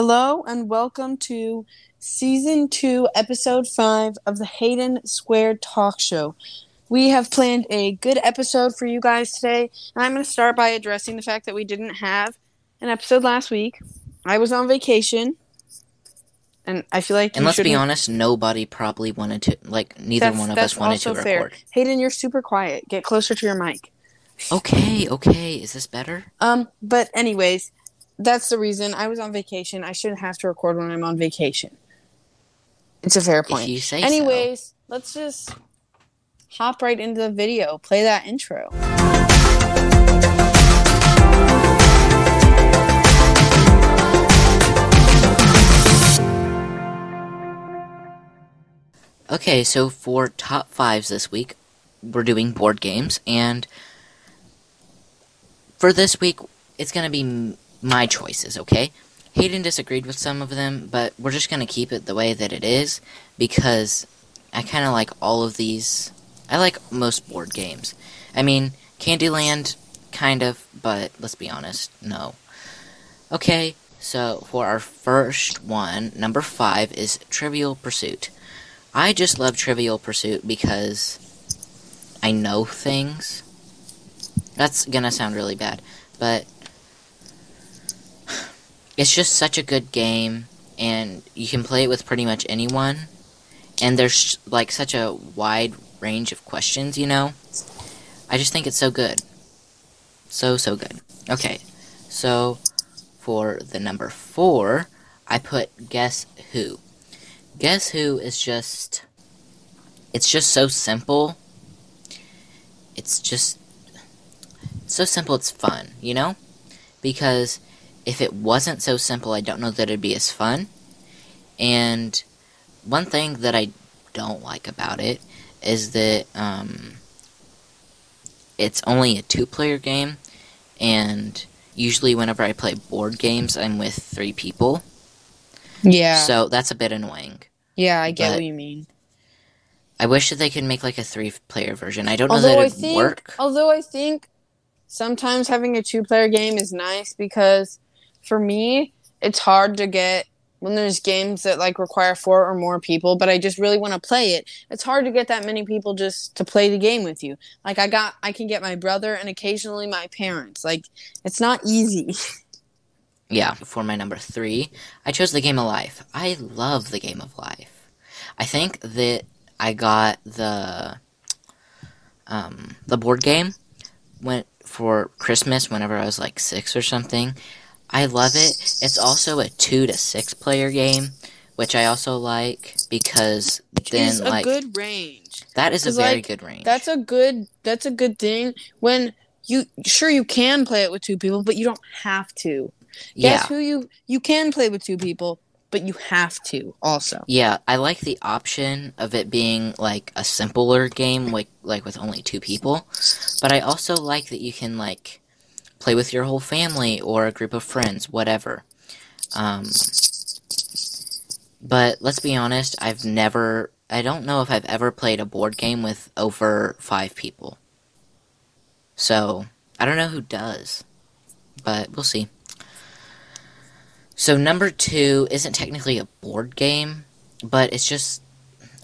Hello and welcome to season two, episode five of the Hayden Squared Talk Show. We have planned a good episode for you guys today, and I'm going to start by addressing the fact that we didn't have an episode last week. I was on vacation, and I feel like And let's be honest, nobody probably wanted to, like, neither That's- one of us wanted to fair. record. Hayden, you're super quiet. Get closer to your mic. Okay, okay, is this better? Um, but anyways, that's the reason I was on vacation. I shouldn't have to record when I'm on vacation. It's a fair point. Say so. Anyways, let's just hop right into the video. Play that intro. Okay, so for top fives this week, we're doing board games, and for this week, it's gonna be m- my choices, okay? Hayden disagreed with some of them, but we're just gonna keep it the way that it is because I kind of like all of these. I like most board games. I mean, Candyland, kind of, but let's be honest, no. Okay, so for our first one, number five is Trivial Pursuit. I just love Trivial Pursuit because I know things. That's gonna sound really bad, but it's just such a good game, and you can play it with pretty much anyone. And there's like such a wide range of questions, you know? I just think it's so good. So, so good. Okay, so for the number four, I put Guess Who. Guess Who is just. It's just so simple. It's just. So simple, it's fun, you know? Because if it wasn't so simple, I don't know that it'd be as fun. And one thing that I don't like about it is that um, it's only a two player game, and usually whenever I play board games, I'm with three people. Yeah. So that's a bit annoying. yeah, I get but- what you mean. I wish that they could make like a three player version. I don't know Although that it'd think, work. although I think sometimes having a two-player game is nice because for me, it's hard to get when there's games that like require four or more people, but I just really want to play it. It's hard to get that many people just to play the game with you. Like I got, I can get my brother and occasionally my parents. Like it's not easy. Yeah, for my number three, I chose the game of life. I love the game of life. I think that I got the um, the board game went for Christmas whenever I was like six or something. I love it. It's also a two to six player game, which I also like because then it's a like good range. That is a very like, good range. That's a good. That's a good thing. When you sure you can play it with two people, but you don't have to. yeah. Guess who you you can play with two people, but you have to also. Yeah, I like the option of it being like a simpler game, like like with only two people. But I also like that you can like play with your whole family or a group of friends, whatever. Um, but let's be honest, I've never, I don't know if I've ever played a board game with over five people. So I don't know who does, but we'll see. So number two isn't technically a board game, but it's just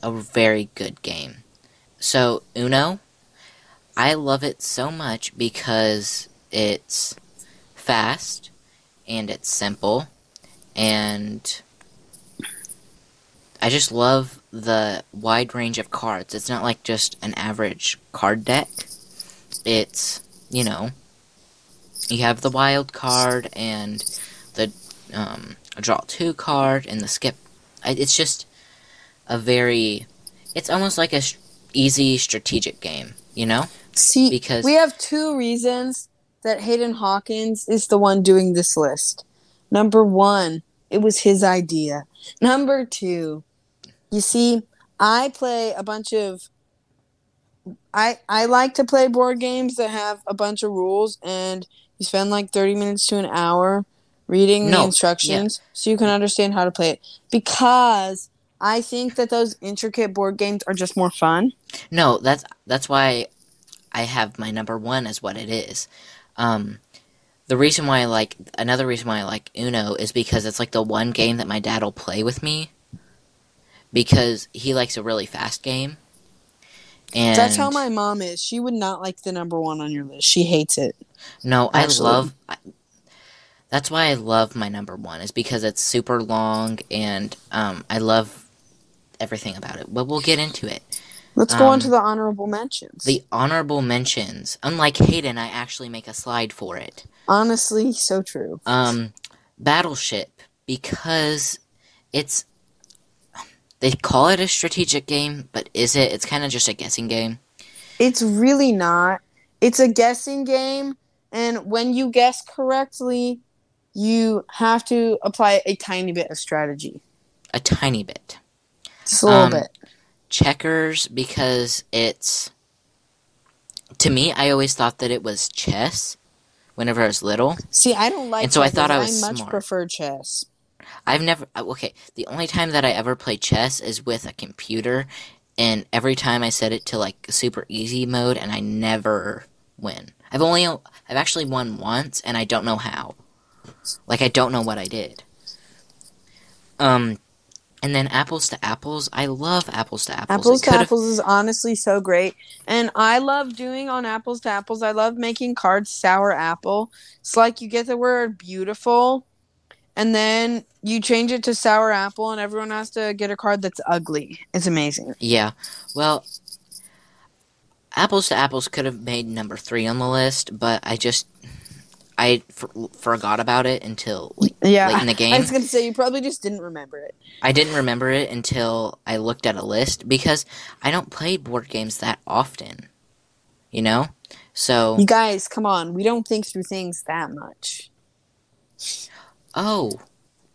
a very good game. So Uno, I love it so much because it's fast and it's simple and I just love the wide range of cards. It's not like just an average card deck. It's, you know, you have the wild card and the um, draw two card and the skip. It's just a very. It's almost like a sh- easy strategic game, you know? See, Because- we have two reasons that Hayden Hawkins is the one doing this list. Number one, it was his idea. Number two, you see, I play a bunch of. I I like to play board games that have a bunch of rules, and you spend like thirty minutes to an hour reading the No, instructions so you can understand how to play it. Because I think that those intricate board games are just more fun. No, that's that's why I have my number one as what it is. Um, the reason why I like another reason why I like Uno is because it's like the one game that my dad will play with me because he likes a really fast game. And That's how my mom is. She would not like the number one on your list. She hates it. No, Actually. I love. I, that's why I love my number one is because it's super long and um, I love everything about it. But we'll get into it. Let's go Um, on to the honorable mentions. The honorable mentions. Unlike Hayden, I actually make a slide for it. Honestly, so true. Um, Battleship because it's. They call it a strategic game, but is it? It's kind of just a guessing game. It's really not. It's a guessing game, and when you guess correctly, you have to apply a tiny bit of strategy. A tiny bit. Just a little Um, bit. Checkers because it's to me i always thought that it was chess whenever i was little. See, I don't like and so I thought I was much smart. prefer chess. i've never uh, okay the only time that i ever played chess is with a computer and every time i set it to like super easy mode and i never win. I've only i've actually won once and i don't know how. Like i don't know what i did. Um and then apples to apples i love apples to apples Apples to apples is honestly so great, and I love doing on apples to apples. I love making cards sour apple. It's like you get the word beautiful, and then you change it to sour apple, and everyone has to get a card that's ugly. It's amazing. Yeah. Well, Apples to Apples could have made number three on the list, but I just I for, forgot about it until like, Yeah, late in the game. I was gonna say you probably just didn't remember it. I didn't remember it until I looked at a list because I don't play board games that often. You know? So, You guys, come on, we don't think through things that much. oh.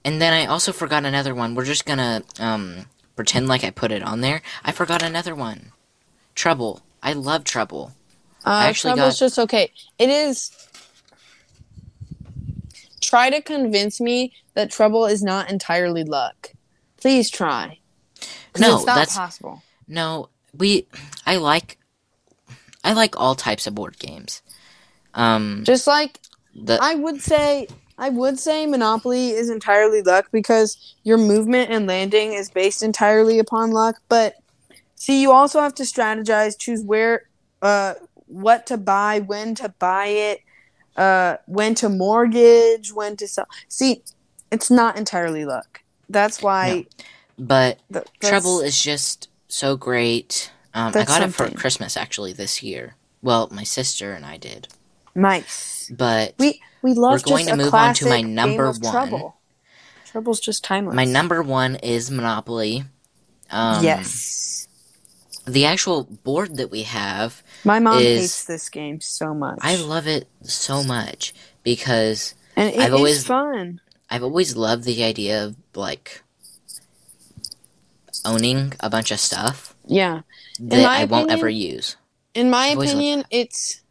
And then I also forgot another one. We're just gonna um pretend like I put it on there. I forgot another one. Trouble. I love Trouble. Uh, actually trouble's got- just okay. It is. Try to convince me that trouble is not entirely luck. Please try. No, it's not that's- possible. No, we. I like. I like all types of board games. Um, Just like the I would say, I would say Monopoly is entirely luck because your movement and landing is based entirely upon luck. But see, you also have to strategize, choose where, uh, what to buy, when to buy it, uh, when to mortgage, when to sell. See, it's not entirely luck. That's why. but th- Trouble is just so great. Um, I got it for Christmas actually this year. Well, my sister and I did, nice. but We we love going just to move on to my number one. Trouble. Trouble's just timeless. my number one is Monopoly. Um, yes. The actual board that we have, My mom is- hates this game so much. I love it so much because and it I've is always- fun. I've always loved the idea of like owning a bunch of stuff Yeah. that I won't ever use. In my I've opinion, it's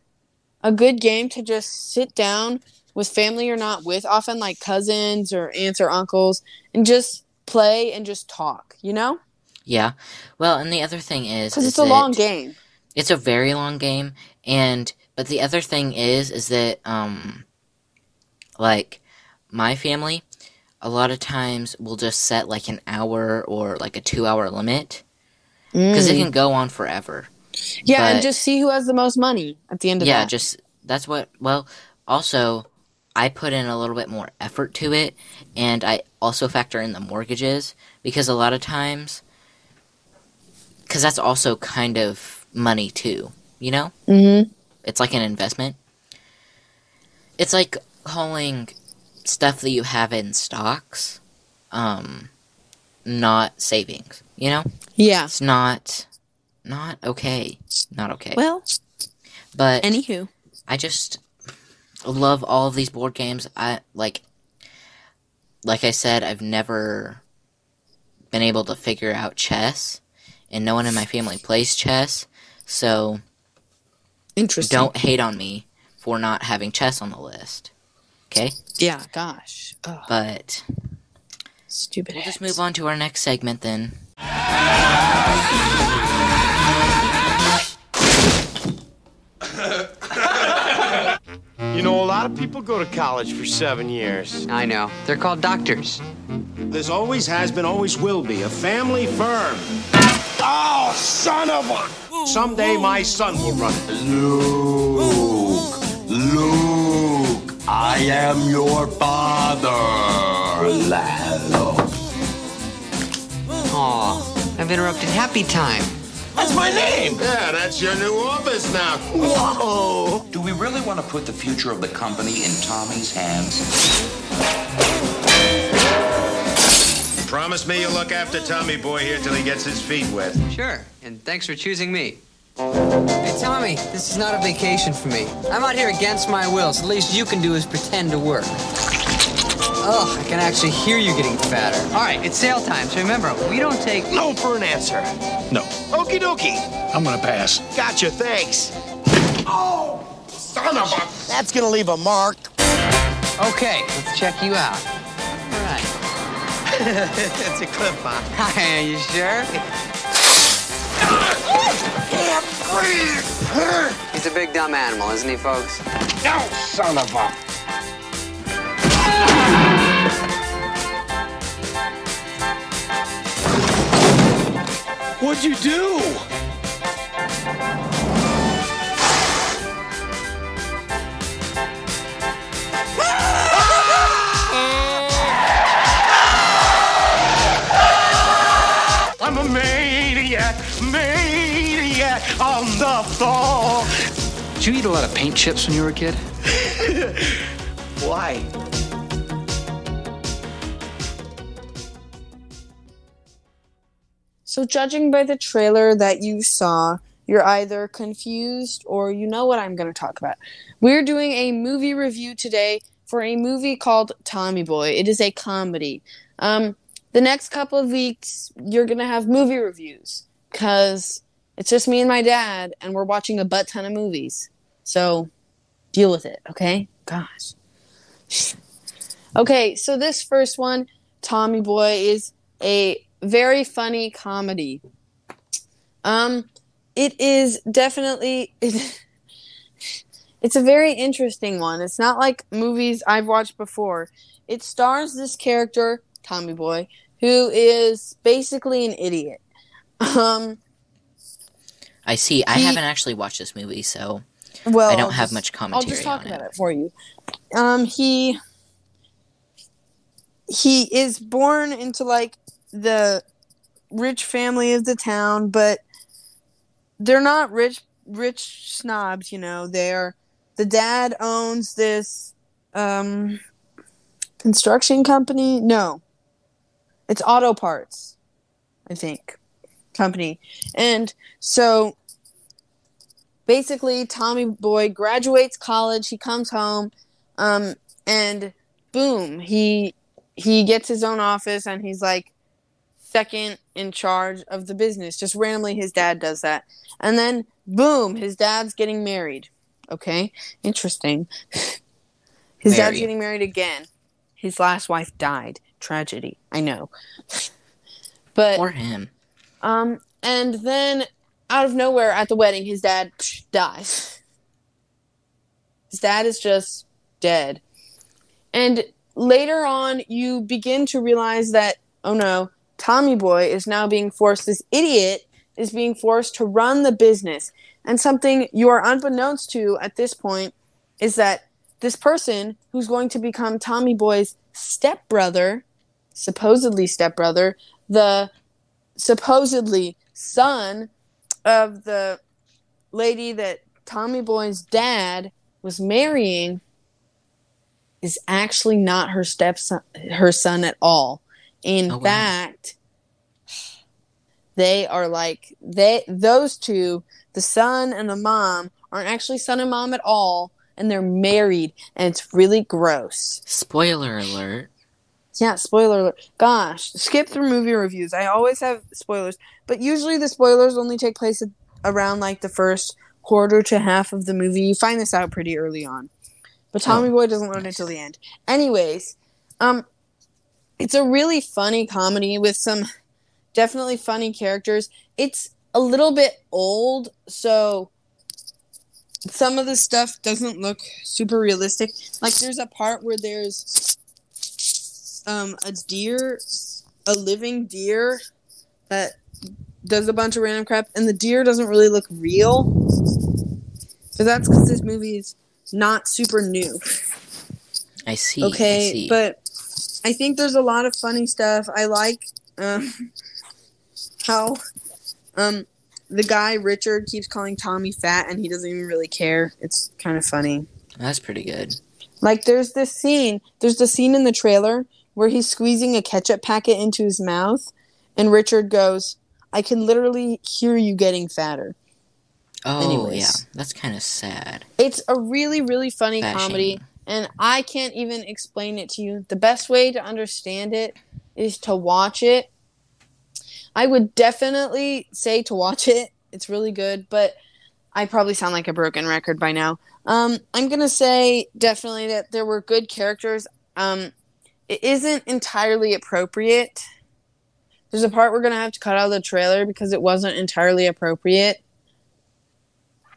a good game to just sit down with family or not with, often like cousins or aunts or uncles, and just play and just talk, you know? Yeah. Well, and the other thing is, Because it's a long game. It's a very long game, and but the other thing is, is that um, like my family, a lot of times will just set like an hour or like a two-hour limit because it Mm. can go on forever. Yeah, and just see who has the most money at the end of yeah, that. just that's what. Well, also, I put in a little bit more effort to it, and I also factor in the mortgages because a lot of times, because that's also kind of money too. You know, mm-hmm. it's like an investment. It's like calling stuff that you have in stocks, um, not savings. You know, Yeah. it's not, not okay, not okay. Well, but anywho. I just love all of these board games. I like like I said, I've never been able to figure out chess, and no one in my family plays chess, so Interesting. don't hate on me for not having chess on the list. Okay? Yeah, gosh. Ugh, But stupid. we'll just move on to our next segment then. You know, a lot lot of people go to college for seven years. I know. They're called doctors. There's always has been, always will be a family firm. Oh, son of a! Someday my son will run it. Luke, Luke, I am your father. Lalo. Aw, I've interrupted happy time. That's my name. Yeah, that's your new office now. Whoa! Do we really want to put the future of the company in Tommy's hands? Promise me you'll look after Tommy Boy here till he gets his feet wet. Sure, and thanks for choosing me. Hey, Tommy, this is not a vacation for me. I'm out here against my will, so the least you can do is pretend to work. Ugh, I can actually hear you getting fatter. All right, it's sale time, so remember, we don't take... No for an answer. No, Okie dokie. I'm gonna pass. Gotcha, thanks. Oh, son of a... That's gonna leave a mark. Okay, let's check you out. All right. it's a clip, huh? Hi, are you sure? Can't breathe. He's a big dumb animal, isn't he, folks? No, son of a... do? I'm a maniac, maniac on the floor. Did you eat a lot of paint chips when you were a kid? So, judging by the trailer that you saw, you're either confused or you know what I'm going to talk about. We're doing a movie review today for a movie called Tommy Boy. It is a comedy. Um, the next couple of weeks, you're going to have movie reviews because it's just me and my dad, and we're watching a butt ton of movies. So, deal with it, okay? Gosh. Okay, so this first one, Tommy Boy, is a very funny comedy. Um, it is definitely it's a very interesting one. It's not like movies I've watched before. It stars this character, Tommy Boy, who is basically an idiot. Um, I see. I He- haven't actually watched this movie, so well, I don't I'll have just- much I'll commentary just talk about it. it for you. Um, he he is born into like the rich family of the town, but they're not rich rich snobs, you know. They're the dad owns this um construction company. No. It's auto parts, I think. Company. And so basically Tommy Boy graduates college, he comes home, um, and boom, he he gets his own office and he's like second in charge of the business. Just randomly his dad does that. And then boom, his dad's getting married. Okay? Interesting. his dad's getting married again. His last wife died. Tragedy. I know. but Or him. um, and then out of nowhere at the wedding, his dad psh, dies. His dad is just dead. And later on, you begin to realize that, oh no, Tommy Boy is now being forced, this idiot is being forced to run the business. And something you are unbeknownst to at this point is that this person who's going to become Tommy Boy's stepbrother, supposedly stepbrother, the supposedly son of the lady that Tommy Boy's dad was marrying is actually not her stepson her son at all. In Oh, wow. fact, they are like they those two, the son and the mom, aren't actually son and mom at all, and they're married, and it's really gross. Spoiler alert. Yeah, spoiler alert. Gosh, skip through movie reviews. I always have spoilers, but usually the spoilers only take place at, around like the first quarter to half of the movie. You find this out pretty early on. But Tommy Oh, Boy doesn't learn it nice. till the end. Anyways, um it's a really funny comedy with some definitely funny characters. It's a little bit old, so some of the stuff doesn't look super realistic. Like there's a part where there's um a deer, a living deer that does a bunch of random crap, and the deer doesn't really look real. But that's because this movie is not super new. I see. I Okay, see. but I think there's a lot of funny stuff. I like um, how um, the guy Richard keeps calling Tommy fat, and he doesn't even really care. It's kind of funny. That's pretty good. Like there's this scene. There's the scene in the trailer where he's squeezing a ketchup packet into his mouth, and Richard goes, "I can literally hear you getting fatter." Oh Anyways. yeah, that's kind of sad. It's a really, really funny Fat comedy. And I can't even explain it to you. The best way to understand it is to watch it. I would definitely say to watch it. It's really good, but I probably sound like a broken record by now. Um, I'm gonna say definitely that there were good characters. Um, it isn't entirely appropriate. There's a part we're gonna have to cut out of the trailer because it wasn't entirely appropriate.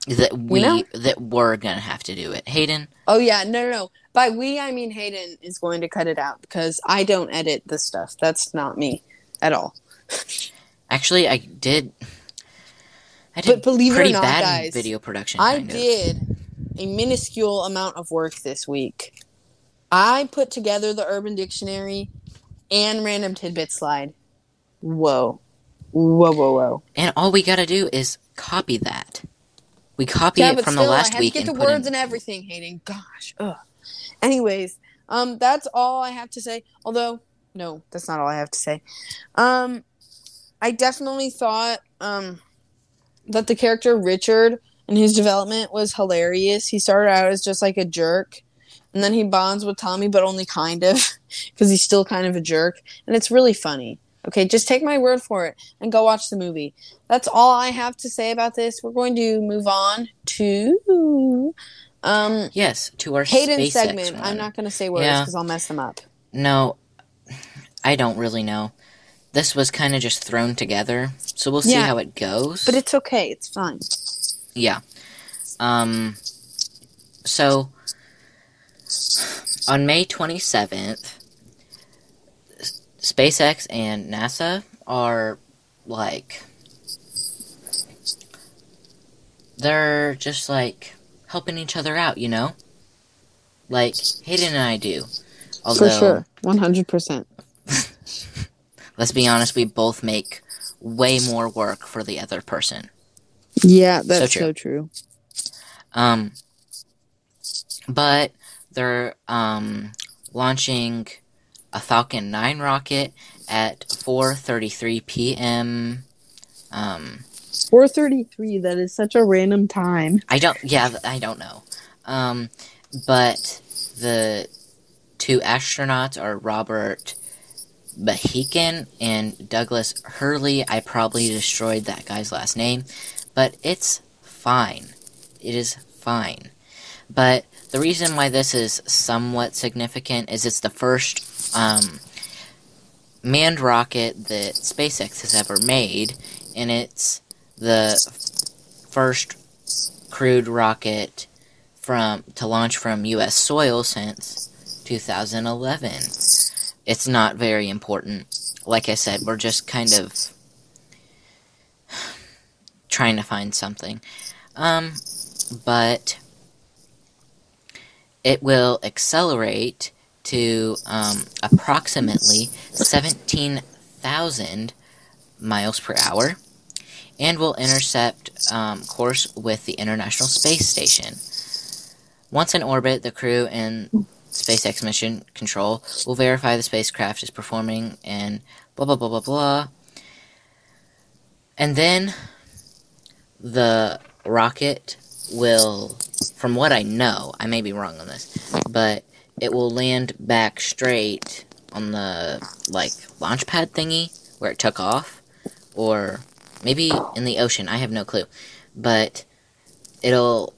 That we know? that we're gonna have to do it. Hayden, Oh yeah, no, no, no. By we, I mean Hayden is going to cut it out because I don't edit this stuff. That's not me at all. actually, I did. I did But believe it or not, bad guys, video production. I of. did a minuscule amount of work this week. I put together the Urban Dictionary and Random Tidbit Slide. Whoa, whoa, whoa, whoa! and all we gotta do is copy that. We copy yeah, it from still, the last I week to get the words in. and everything. Hayden, gosh, ugh. Anyways, um, that's all I have to say. Although, no, that's not all I have to say. Um, I definitely thought um that the character Richard and his development was hilarious. He started out as just like a jerk, and then he bonds with Tommy, but only kind of, because he's still kind of a jerk, and it's really funny. Okay, just take my word for it and go watch the movie. That's all I have to say about this. We're going to move on to um Yes, to our Hayden SpaceX segment. one. I'm not going to say words Yeah. because I'll mess them up. No, I don't really know. This was kind of just thrown together, so we'll see Yeah. how it goes. But it's okay. It's fine. Yeah. Um. So on May 27th, S- SpaceX and NASA are like they're just like helping each other out, you know? Like Hayden and I do. Although For sure. 100%. let's be honest, we both make way more work for the other person. Yeah, that's true. so true. Um, but they're um, launching a Falcon 9 rocket at 4:33 p.m. Um, 433. That is such a random time. I don't. Yeah, I don't know. Um, but the two astronauts are Robert Bahikin and Douglas Hurley. I probably destroyed that guy's last name, but it's fine. It is fine. But the reason why this is somewhat significant is it's the first um, manned rocket that SpaceX has ever made, and it's the first crewed rocket from to launch from U.S. soil since 2011. It's not very important. Like I said, we're just kind of trying to find something. Um, but it will accelerate to um, approximately 17,000 miles per hour and will intercept um, course with the International Space Station. Once in orbit, the crew and SpaceX mission control will verify the spacecraft is performing and blah blah blah blah blah. And then the rocket will, from what I know, I may be wrong on this, but it will land back straight on the like launch pad thingy where it took off, or maybe in the ocean. I have no clue, but it'll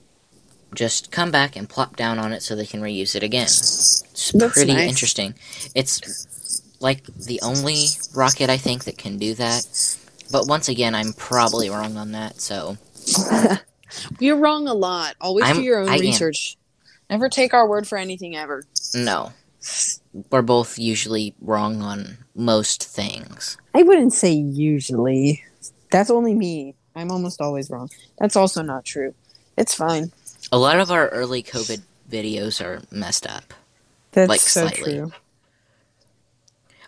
just come back and plop down on it so they can reuse it again. It's That's pretty nice. interesting. It's like the only rocket I think that can do that. But once again, I'm probably wrong on that, so You're wrong a lot. Always I'm- do your own I am. Research. Never take our word for anything ever. No. We're both usually wrong on most things. I wouldn't say usually. That's only me. I'm almost always wrong. That's also not true. It's fine. A lot of our early COVID videos are messed up. That's Like, so slightly. true.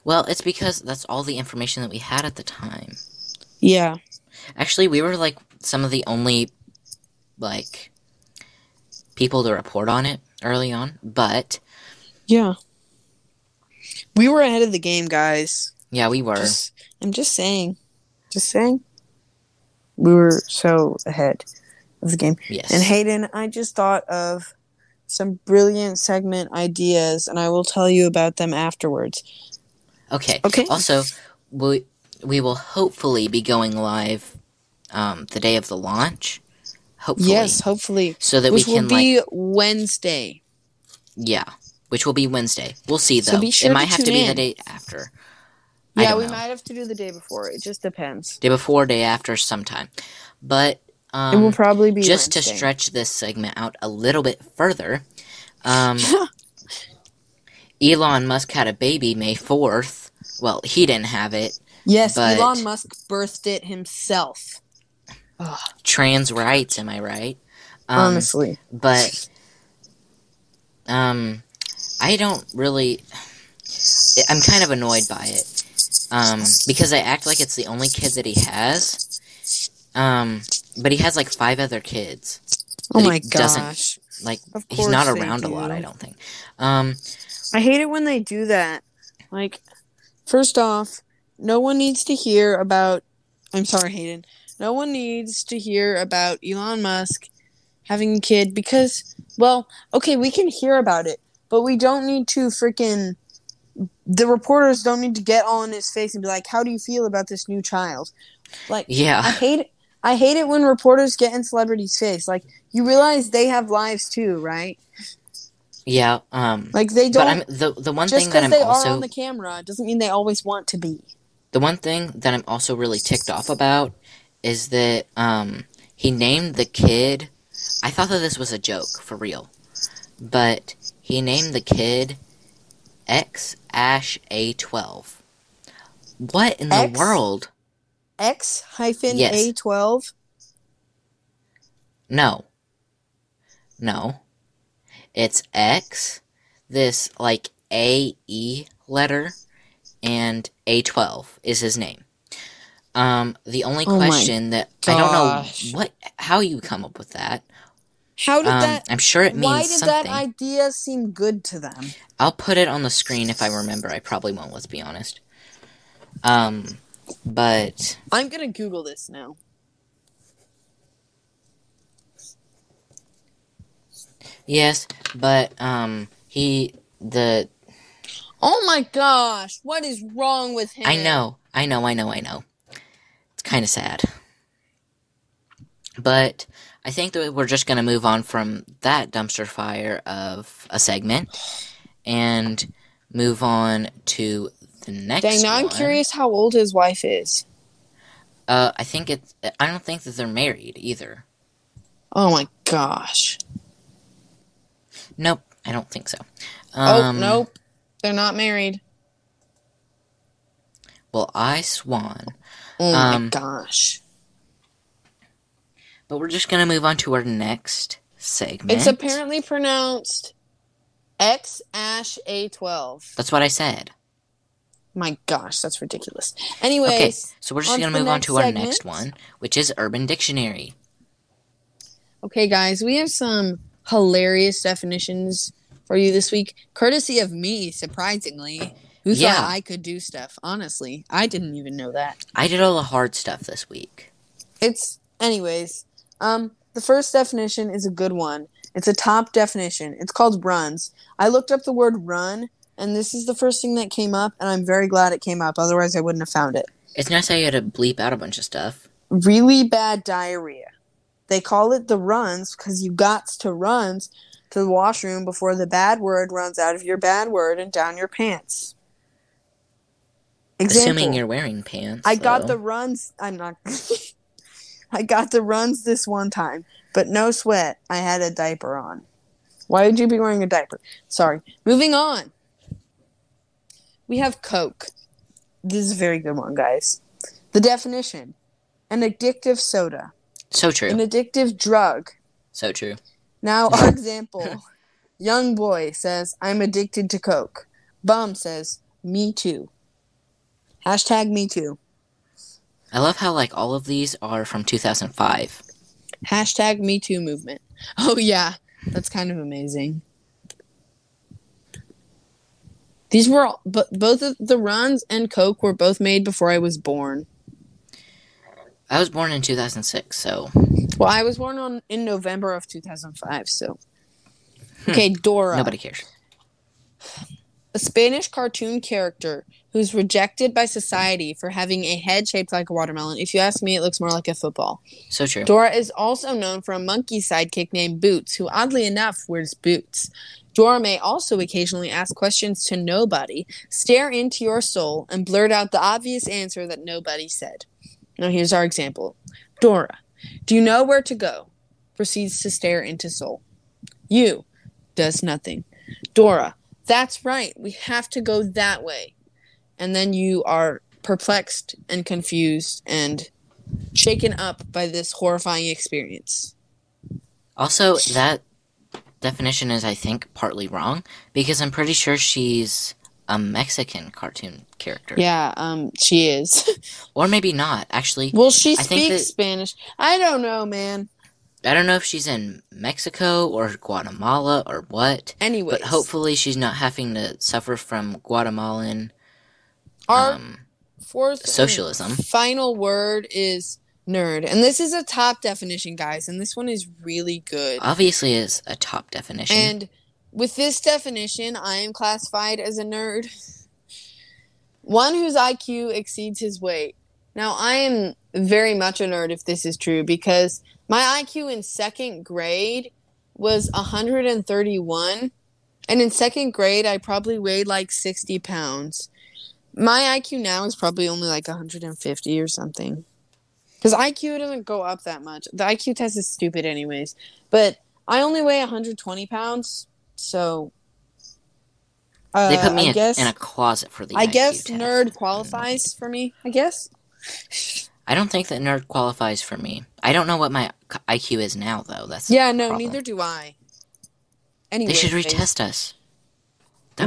Well, it's because that's all the information that we had at the time. Yeah. Actually, we were like some of the only like people to report on it early on, but Yeah. We were ahead of the game, guys. yeah, we were. Just, I'm just saying. Just saying. We were so ahead of the game. yes. And Hayden, I just thought of some brilliant segment ideas, and I will tell you about them afterwards. okay. Okay. Also, we we will hopefully be going live um, the day of the launch. Hopefully. Yes, hopefully. So that Which we can will be like Wednesday. yeah, which will be Wednesday. We'll see though. So be sure it might to have to be the day after. Yeah, we know. might have to do the day before. It just depends. Day before, day after, sometime. But it will um, probably be just to stretch this segment out a little bit further, um, Elon Musk had a baby May 4th. Well, he didn't have it. Yes, Elon Musk birthed it himself. Trans rights, am I right? Um, honestly. But, um, I don't really. I'm kind of annoyed by it. Um, because I act like it's the only kid that he has. Um, but he has like five other kids. Oh he my doesn't- gosh. Like, he's not around a lot. I don't think. Um, I hate it when they do that. Like, first off, no one needs to hear about. I'm sorry, Hayden. No one needs to hear about Elon Musk having a kid because, well, okay, we can hear about it, but we don't need to freaking. The reporters don't need to get all in his face and be like, "How do you feel about this new child?" Like, yeah, I hate it. I hate it when reporters get in celebrities' face. Like, you realize they have lives too, right? Yeah, um, Like, they don't. I'm the the one just thing that because I'm they also are on the camera doesn't mean they always want to be. the one thing that I'm also really ticked off about is that um he named the kid. I thought that this was a joke for real, but he named the kid X Ash A twelve. What in the world? X hyphen Yes. A twelve. No, no, it's X. This like A E letter and A twelve is his name. Um, the only Oh question that I don't know what how you come up with that. How did Um, that? I'm sure it means something. Why did something. that idea seem good to them? I'll put it on the screen if I remember. I probably won't. Let's be honest. Um, but I'm gonna Google this now. yes, but um, he the Oh my gosh! What is wrong with him? I know, I know, I know, I know. Kind of sad. But I think that we're just going to move on from that dumpster fire of a segment and move on to the next Dang, now I'm curious how old his wife is. Uh, I think it's. I don't think that they're married either. Oh my gosh! Nope, I don't think so. oh Um, nope, they're not married. Well, I swan. Oh um, my gosh! But we're just gonna move on to our next segment. It's apparently pronounced X Ash A twelve. That's what I said. My gosh, that's ridiculous. Anyways, Okay, so we're just gonna move on to our next one, which is Urban Dictionary. Okay, guys, we have some hilarious definitions for you this week, courtesy of me, surprisingly. Who Yeah. thought I could do stuff? Honestly, I didn't even know that. I did all the hard stuff this week. It's, anyways, um, the first definition is a good one. It's a top definition. It's called runs. I looked up the word run, and this is the first thing that came up, and I'm very glad it came up. Otherwise, I wouldn't have found it. It's nice how you had to bleep out a bunch of stuff. really bad diarrhea. They call it the runs because you got to runs to the washroom before the bad word runs out of your bad word and down your pants. Example, Assuming you're wearing pants. I got the runs. I'm not. I got the runs this one time, but no sweat. I had a diaper on. Why would you be wearing a diaper? Sorry. Moving on. We have Coke. This is a very good one, guys. The definition an addictive soda, So true. an addictive drug. so true. Now, our example Young boy says, I'm addicted to Coke. Bum says, Me too. Hashtag me too. I love how like all of these are from 2005. Hashtag me too movement. Oh, yeah. That's kind of amazing. These were all, but both of the runs and Coke were both made before I was born. I was born in 2006, so Well, I was born on in November of 2005, so. Hmm. Okay, Dora. nobody cares. a Spanish cartoon character who's rejected by society for having a head shaped like a watermelon. If you ask me, it looks more like a football. So true. Dora is also known for a monkey sidekick named Boots, who oddly enough wears boots. Dora may also occasionally ask questions to nobody, stare into your soul, and blurt out the obvious answer that nobody said. Now, here's our example Dora, do you know where to go? Proceeds to stare into soul. You does nothing. Dora, that's right. We have to go that way. And then you are perplexed and confused and shaken up by this horrifying experience. Also, that definition is, I think, partly wrong because I'm pretty sure she's a Mexican cartoon character. Yeah, um, she is. Or maybe not. Actually, well, she I speaks that- Spanish. I don't know, man. I don't know if she's in Mexico or Guatemala or what. Anyway, But hopefully, she's not having to suffer from Guatemalan our um, fourth socialism. final word is nerd, and this is a top definition, guys. And this one is really good. Obviously, is a top definition. And with this definition, I am classified as a nerd. One whose IQ exceeds his weight. Now, I am very much a nerd if this is true because my IQ in second grade was 131. And in second grade, I probably weighed like 60 pounds. My IQ now is probably only like 150 or something. Because IQ doesn't go up that much. The IQ test is stupid, anyways. But I only weigh 120 pounds, so. Uh, they put me I in, guess, in a closet for the I IQ guess test. nerd qualifies for me. I guess. I don't think that nerd qualifies for me. I don't know what my IQ is now, though. That's Yeah, no, problem. neither do I. Anyway, They should retest us.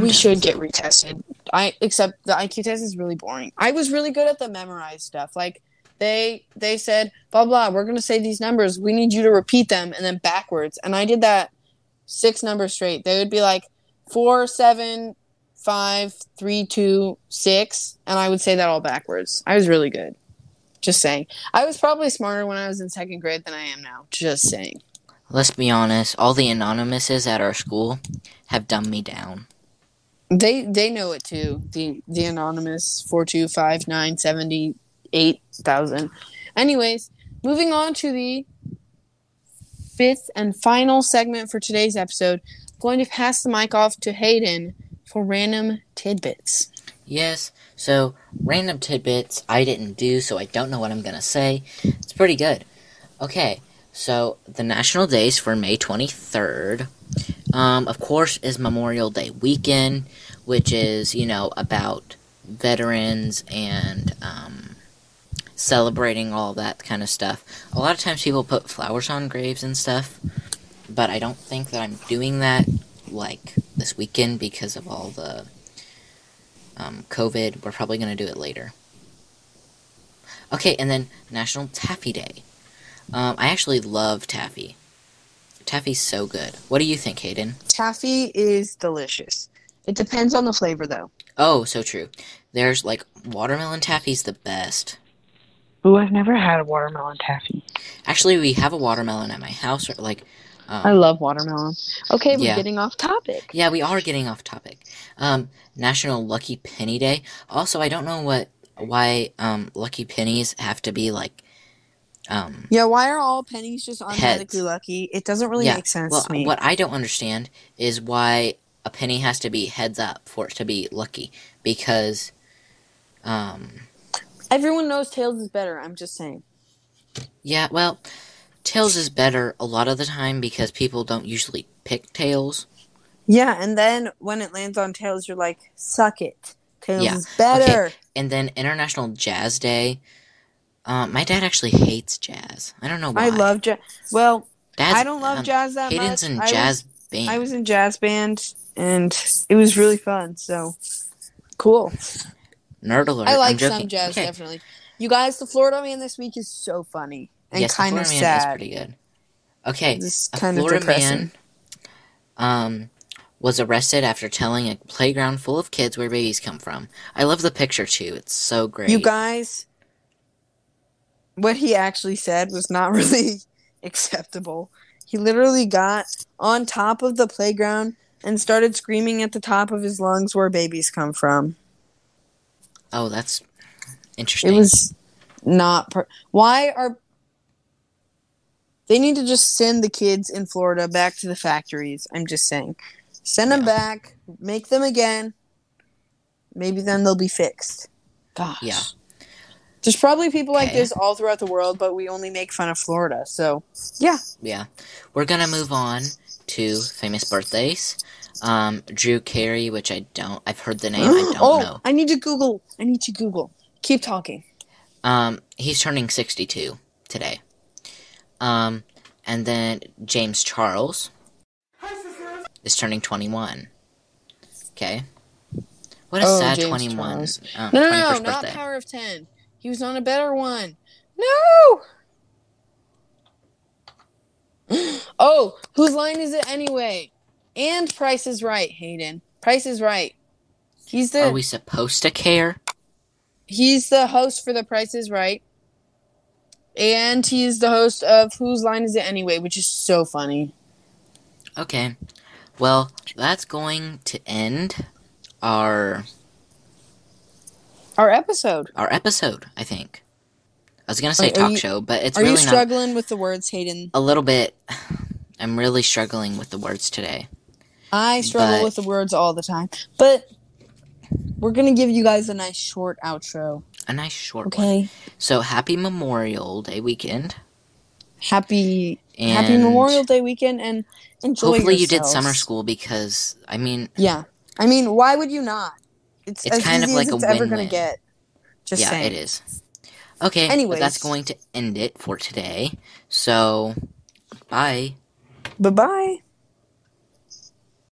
We should get retested. I except the IQ test is really boring. I was really good at the memorized stuff. Like they they said blah blah. We're gonna say these numbers. We need you to repeat them and then backwards. And I did that six numbers straight. They would be like four seven five three two six, and I would say that all backwards. I was really good. Just saying. I was probably smarter when I was in second grade than I am now. Just saying. Let's be honest. All the anonymouses at our school have dumbed me down. They they know it too. The the anonymous four two five nine seventy eight thousand. Anyways, moving on to the fifth and final segment for today's episode. I'm going to pass the mic off to Hayden for random tidbits. Yes. So random tidbits I didn't do, so I don't know what I'm gonna say. It's pretty good. Okay. So the national days for May 23rd, um, of course, is Memorial Day weekend, which is you know about veterans and um, celebrating all that kind of stuff. A lot of times people put flowers on graves and stuff, but I don't think that I'm doing that like this weekend because of all the um, COVID. We're probably going to do it later. Okay, and then National Taffy Day. Um, I actually love taffy. Taffy's so good. What do you think, Hayden? Taffy is delicious. It depends on the flavor though. Oh, so true. There's like watermelon taffy's the best. Ooh, I've never had a watermelon taffy. Actually, we have a watermelon at my house. Or like, um, I love watermelon. Okay, we're Yeah. getting off topic. Yeah, we are getting off topic. Um, National Lucky Penny Day. Also, I don't know what why um lucky pennies have to be like um Yeah, why are all pennies just automatically Heads. lucky? It doesn't really yeah. make sense well, to me. what I don't understand is why a penny has to be heads up for it to be lucky because um Everyone knows tails is better. I'm just saying. Yeah, well, Tails is better a lot of the time because people don't usually pick Tails. Yeah, and then when it lands on Tails, you're like, suck it. Tails Yeah, is better. okay. And then International Jazz Day. Uh, my dad actually hates jazz. I don't know why. I love jazz. Well, Dad's, I don't love um, jazz that Hayden's much. in I was- jazz band. I was in jazz band, and it was really fun. So cool. Nerd alert. I I'm like some jazz, Okay. definitely. You guys, the Florida Man this week is so funny and yes, the kind of Florida Man is sad. pretty good. Okay, This is a kind of Florida depressing. man um, was arrested after telling a playground full of kids where babies come from. I love the picture too. It's so great. You guys, what he actually said was not really acceptable. He literally got on top of the playground and started screaming at the top of his lungs where babies come from. oh, that's interesting. It was not. Per- Why are they need to just send the kids in Florida back to the factories? I'm just saying, send them Yeah. back, make them again. Maybe then they'll be fixed. Gosh. Yeah. There's probably people like Okay. this all throughout the world, but we only make fun of Florida. So, yeah. Yeah. We're gonna move on to famous birthdays. Um, Drew Carey, which I don't. I've heard the name. I don't oh, know. I need to Google. I need to Google. Keep talking. Um, he's turning 62 today. Um, and then James Charles is turning 21. Okay. What a Oh, sad James 21. Um, No, no, no, not birthday. Power of Ten. He was on a better one. No. oh, whose line is it anyway? And Price is Right, Hayden. Price is Right. He's the Are we supposed to care? he's the host for The Price is Right. And he's the host of Whose Line Is It Anyway, which is so funny. Okay. Well, that's going to end our Our episode. our episode, I think. I was gonna say Are- are talk you- show, but it's Are really you not struggling with the words, Hayden? a little bit. I'm really struggling with the words today. I struggle But- with the words all the time. But we're gonna give you guys a nice short outro. A nice short one. Okay. So happy Memorial Day weekend. Happy And Happy Memorial Day weekend and enjoy Hopefully you did summer school because I mean, Yeah. I mean, why would you not? It's, It's as kind of like as a it's ever gonna get. Just yeah, saying. it is. Okay, well, that's going to end it for today. So, bye. Bye bye.